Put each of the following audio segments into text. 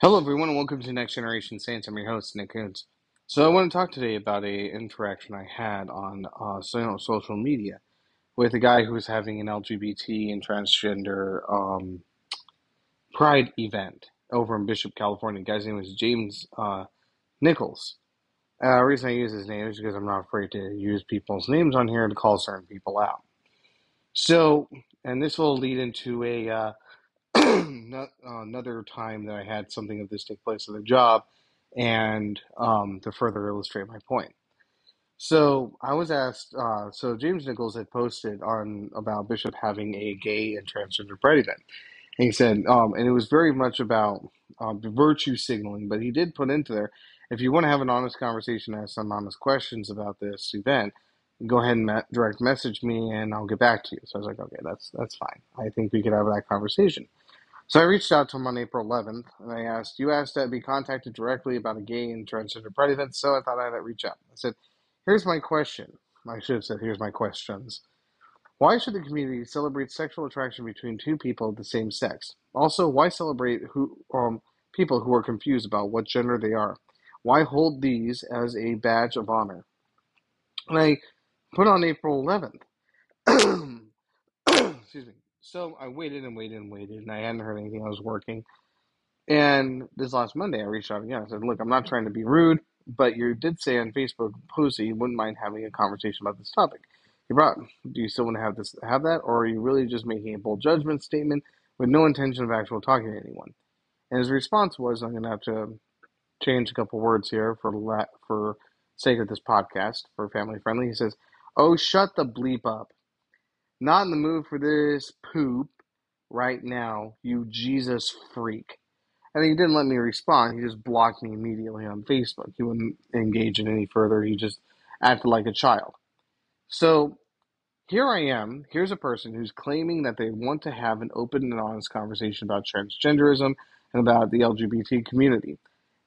Hello, everyone, and welcome to Next Generation Saints. I'm your host, Nick Kunze. So, I want to talk today about a interaction I had on uh, social media with a guy who was having an LGBT and transgender um, pride event over in Bishop, California. The guy's name was James uh, Nichols. Uh, the reason I use his name is because I'm not afraid to use people's names on here to call certain people out. So, and this will lead into a uh, no- uh, another time that I had something of this take place at a job, and um, to further illustrate my point. So I was asked. Uh, so James Nichols had posted on about Bishop having a gay and transgender pride event. And he said, um, and it was very much about um, virtue signaling, but he did put into there, if you want to have an honest conversation, ask some honest questions about this event, go ahead and me- direct message me, and I'll get back to you. So I was like, okay, that's that's fine. I think we could have that conversation. So I reached out to him on April 11th, and I asked, you asked to be contacted directly about a gay and transgender pride event, so I thought I'd reach out. I said, here's my question. I should have said, here's my questions. Why should the community celebrate sexual attraction between two people of the same sex? Also, why celebrate who um, people who are confused about what gender they are? Why hold these as a badge of honor? And I put on April 11th. Excuse me. So I waited and waited and waited, and I hadn't heard anything. I was working. And this last Monday, I reached out again. I said, Look, I'm not trying to be rude, but you did say on Facebook post you wouldn't mind having a conversation about this topic. You brought, do you still want to have this have that, or are you really just making a bold judgment statement with no intention of actual talking to anyone? And his response was, I'm going to have to change a couple words here for la- for sake of this podcast for family friendly. He says, "Oh, shut the bleep up! Not in the mood for this poop right now, you Jesus freak." And he didn't let me respond. He just blocked me immediately on Facebook. He wouldn't engage in any further. He just acted like a child. So here I am. Here's a person who's claiming that they want to have an open and honest conversation about transgenderism and about the LGBT community.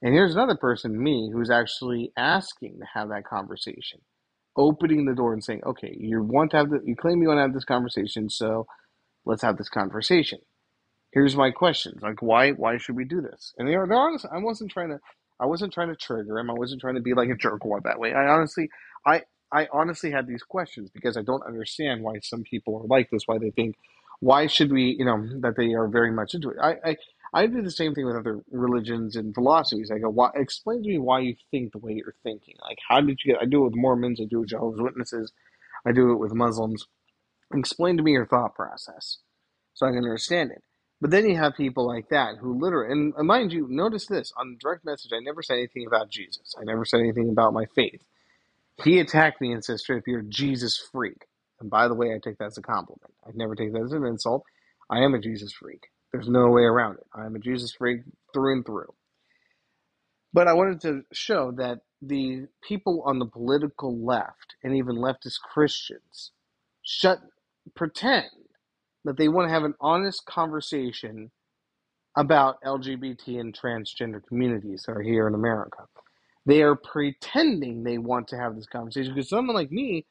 And here's another person, me, who's actually asking to have that conversation, opening the door and saying, "Okay, you want to have the, you claim you want to have this conversation, so let's have this conversation." Here's my questions, like why why should we do this? And they're they're honest. I wasn't trying to I wasn't trying to trigger him. I wasn't trying to be like a jerk or that way. I honestly I I honestly had these questions because I don't understand why some people are like this. Why they think why should we you know that they are very much into it. I I, I do the same thing with other religions and philosophies. I go, why, explain to me why you think the way you're thinking. Like, how did you get? I do it with Mormons. I do it with Jehovah's Witnesses. I do it with Muslims. Explain to me your thought process so I can understand it. But then you have people like that who literally, and mind you, notice this on direct message, I never said anything about Jesus. I never said anything about my faith. He attacked me and said straight up, you're a Jesus freak. And by the way, I take that as a compliment. I never take that as an insult. I am a Jesus freak. There's no way around it. I am a Jesus freak through and through. But I wanted to show that the people on the political left and even leftist Christians shut pretend that they want to have an honest conversation about LGBT and transgender communities that are here in America. They are pretending they want to have this conversation because someone like me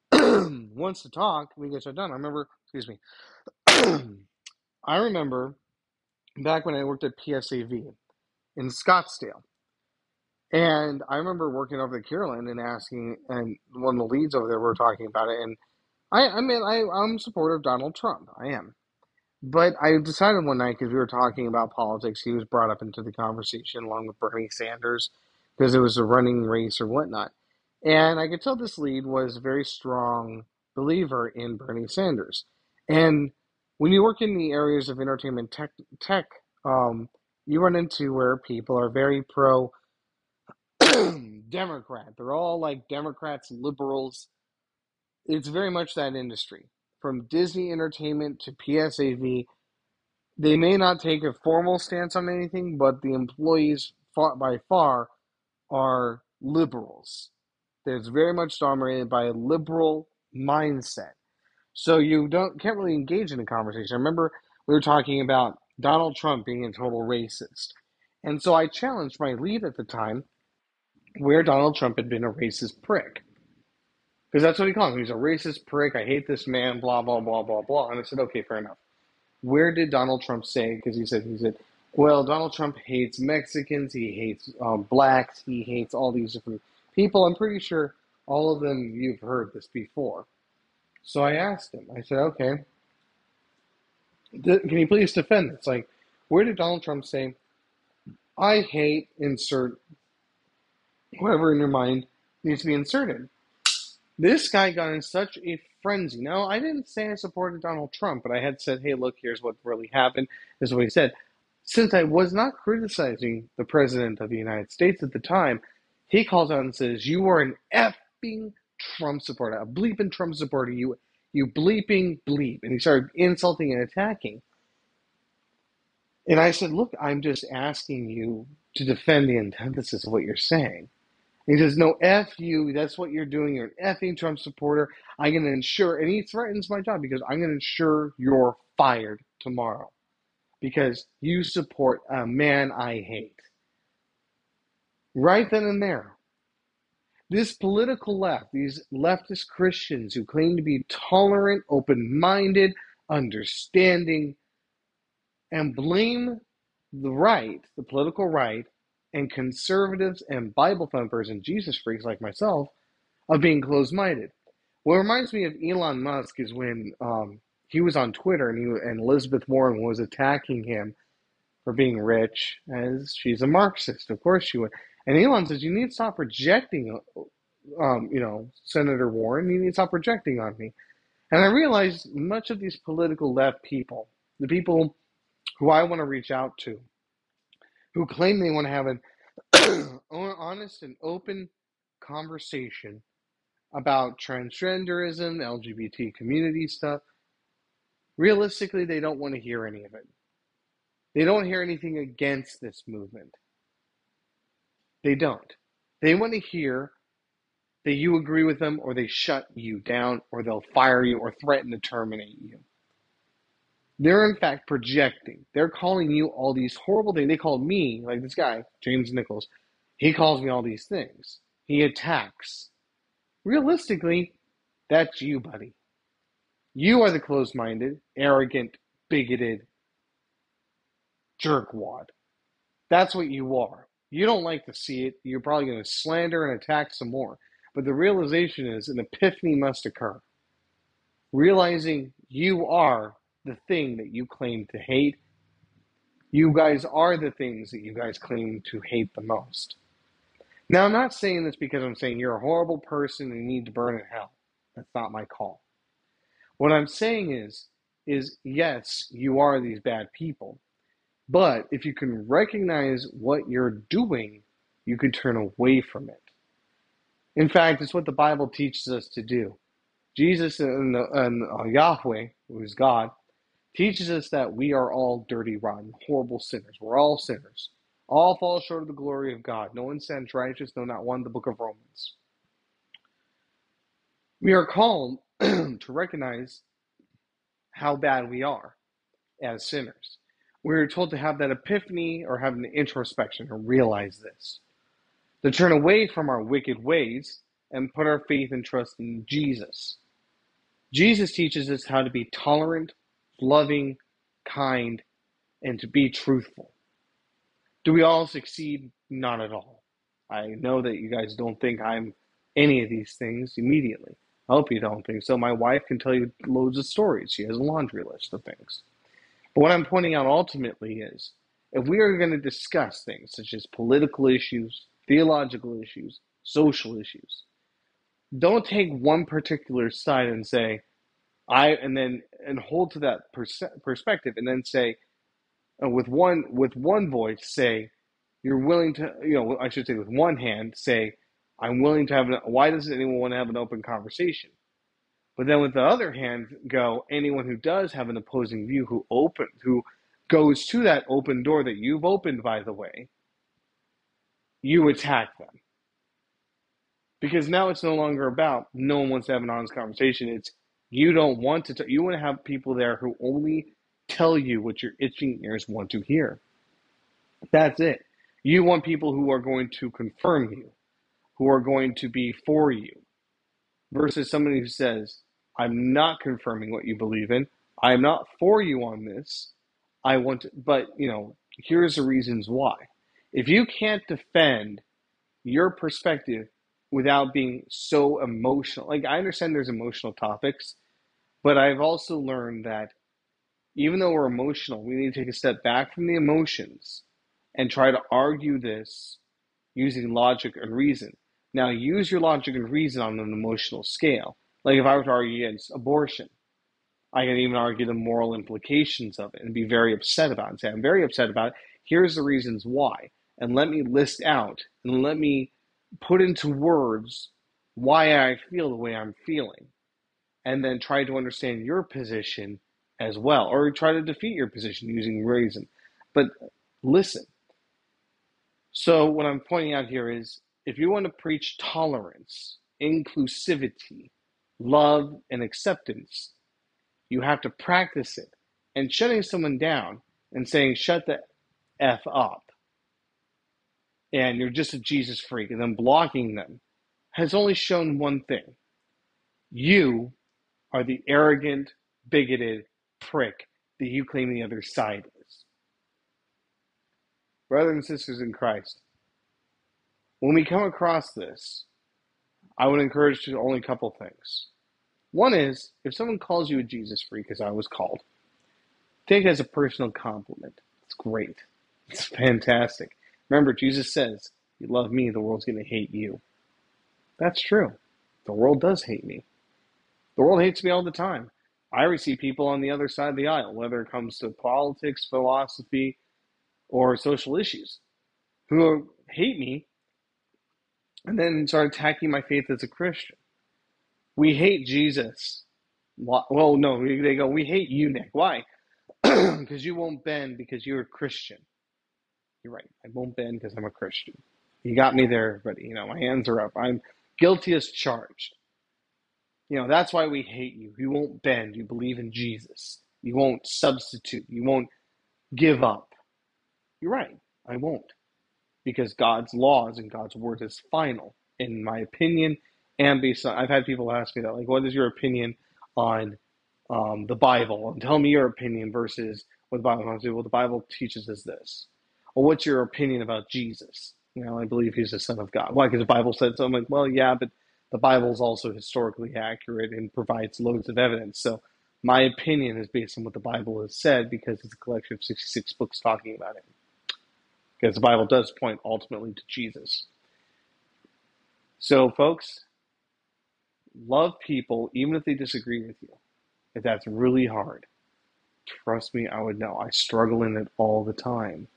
wants to talk. We get shut down. I remember, excuse me, I remember back when I worked at PSAV in Scottsdale. And I remember working over at Carolyn and asking, and one of the leads over there were talking about it. And I, I mean, I, I'm supportive of Donald Trump. I am. But I decided one night because we were talking about politics, he was brought up into the conversation along with Bernie Sanders because it was a running race or whatnot. And I could tell this lead was a very strong believer in Bernie Sanders. And when you work in the areas of entertainment tech, tech um, you run into where people are very pro Democrat. They're all like Democrats, liberals. It's very much that industry. From Disney Entertainment to PSAV, they may not take a formal stance on anything, but the employees by far are liberals. It's very much dominated by a liberal mindset. So you don't can't really engage in a conversation. I remember we were talking about Donald Trump being a total racist. And so I challenged my lead at the time where Donald Trump had been a racist prick. Because that's what he called him. He's a racist prick. I hate this man, blah, blah, blah, blah, blah. And I said, okay, fair enough. Where did Donald Trump say, because he said, he said, Well, Donald Trump hates Mexicans. He hates um, blacks. He hates all these different people. I'm pretty sure all of them you've heard this before. So I asked him. I said, "Okay, can you please defend this? Like, where did Donald Trump say, I hate insert whatever in your mind needs to be inserted?" This guy got in such a frenzy. Now, I didn't say I supported Donald Trump, but I had said, "Hey, look, here's what really happened." This is what he said. Since I was not criticizing the president of the United States at the time, he calls out and says, "You are an effing Trump supporter, a bleeping Trump supporter. You, you bleeping bleep." And he started insulting and attacking. And I said, "Look, I'm just asking you to defend the antithesis of what you're saying." And he says, "No, f you. That's what you're doing. You're an effing Trump supporter. I'm going to ensure." And he threatens my job because I'm going to ensure you're fired tomorrow because you support a man I hate. Right then and there. This political left, these leftist Christians who claim to be tolerant, open minded, understanding, and blame the right, the political right, and conservatives and Bible thumpers and Jesus freaks like myself of being closed minded. What reminds me of Elon Musk is when um, he was on Twitter and he and Elizabeth Warren was attacking him for being rich, as she's a Marxist. Of course she would. And Elon says you need to stop projecting, um, you know, Senator Warren. You need to stop projecting on me. And I realized much of these political left people, the people who I want to reach out to, who claim they want to have an honest and open conversation about transgenderism, LGBT community stuff, realistically, they don't want to hear any of it. They don't hear anything against this movement. They don't. They want to hear that you agree with them or they shut you down or they'll fire you or threaten to terminate you. They're in fact projecting. They're calling you all these horrible things. They called me, like this guy, James Nichols, he calls me all these things. He attacks. Realistically, that's you, buddy. You are the closed minded, arrogant, bigoted jerkwad. That's what you are. You don't like to see it. You're probably going to slander and attack some more. But the realization is an epiphany must occur. Realizing you are the thing that you claim to hate. You guys are the things that you guys claim to hate the most. Now, I'm not saying this because I'm saying you're a horrible person and you need to burn in hell. That's not my call. What I'm saying is, is yes, you are these bad people, but if you can recognize what you're doing, you can turn away from it. In fact, it's what the Bible teaches us to do. Jesus and, and uh, Yahweh, who is God, teaches us that we are all dirty, rotten, horrible sinners. We're all sinners. All fall short of the glory of God. No one sends righteous, no, not one, the book of Romans. We are called to recognize how bad we are as sinners. We're told to have that epiphany or have an introspection or realize this. To turn away from our wicked ways and put our faith and trust in Jesus. Jesus teaches us how to be tolerant, loving, kind, and to be truthful. Do we all succeed? Not at all. I know that you guys don't think I'm any of these things immediately. I hope you don't think so. My wife can tell you loads of stories. She has a laundry list of things. But what I'm pointing out ultimately is if we are going to discuss things such as political issues, theological issues, social issues, don't take one particular side and say, I, and then, and hold to that pers- perspective and then say, uh, with one, with one voice, say, you're willing to, you know, I should say with one hand, say, I'm willing to have an, why doesn't anyone want to have an open conversation? But then with the other hand, go anyone who does have an opposing view who open who goes to that open door that you've opened, by the way, you attack them. Because now it's no longer about no one wants to have an honest conversation. It's you don't want to. T- you want to have people there who only tell you what your itching ears want to hear. That's it. You want people who are going to confirm you who are going to be for you versus somebody who says, I'm not confirming what you believe in. I'm not for you on this. I want to, but you know, here's the reasons why. If you can't defend your perspective without being so emotional, like I understand there's emotional topics, but I've also learned that even though we're emotional, we need to take a step back from the emotions and try to argue this using logic and reason. Now, use your logic and reason on an emotional scale. Like if I were to argue against abortion, I can even argue the moral implications of it and be very upset about it. And say, I'm very upset about it. Here's the reasons why. And let me list out and let me put into words why I feel the way I'm feeling. And then try to understand your position as well, or try to defeat your position using reason. But listen. So, what I'm pointing out here is if you want to preach tolerance, inclusivity, love, and acceptance, you have to practice it. And shutting someone down and saying, shut the F up, and you're just a Jesus freak, and then blocking them has only shown one thing. You are the arrogant, bigoted prick that you claim the other side is. Brothers and sisters in Christ, when we come across this, I would encourage you only a couple things. One is if someone calls you a Jesus freak, as I was called, take it as a personal compliment. It's great. It's fantastic. Remember, Jesus says, You love me, the world's going to hate you. That's true. The world does hate me. The world hates me all the time. I receive people on the other side of the aisle, whether it comes to politics, philosophy, or social issues, who hate me and then start attacking my faith as a Christian. We hate Jesus. Well, no, they go, we hate you, Nick. Why? Because you won't bend because you're a Christian. You're right. I won't bend because I'm a Christian. You got me there, but You know, my hands are up. I'm guilty as charged. You know, that's why we hate you. You won't bend. You believe in Jesus. You won't substitute. You won't give up. You're right. I won't. Because God's laws and God's word is final, in my opinion, and based on. I've had people ask me that, like, what is your opinion on um, the Bible? And tell me your opinion versus what the Bible. I say, well, the Bible teaches us this. Well, what's your opinion about Jesus? You know, I believe he's the Son of God. Why? Because the Bible said so. I'm like, well, yeah, but the Bible is also historically accurate and provides loads of evidence. So my opinion is based on what the Bible has said because it's a collection of 66 books talking about it. Because the Bible does point ultimately to Jesus. So, folks, love people even if they disagree with you. If that's really hard, trust me, I would know. I struggle in it all the time.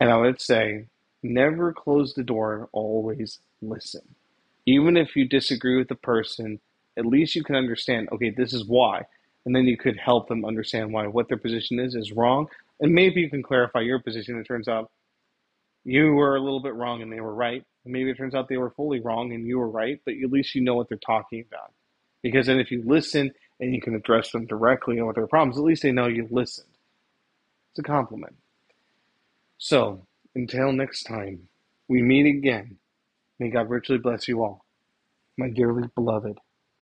And I would say, never close the door always listen even if you disagree with the person, at least you can understand, okay, this is why. And then you could help them understand why what their position is is wrong. And maybe you can clarify your position. It turns out you were a little bit wrong and they were right. Maybe it turns out they were fully wrong and you were right, but at least you know what they're talking about. Because then if you listen and you can address them directly on what their problems, at least they know you listened. It's a compliment. So, until next time, we meet again. May God richly bless you all, my dearly beloved.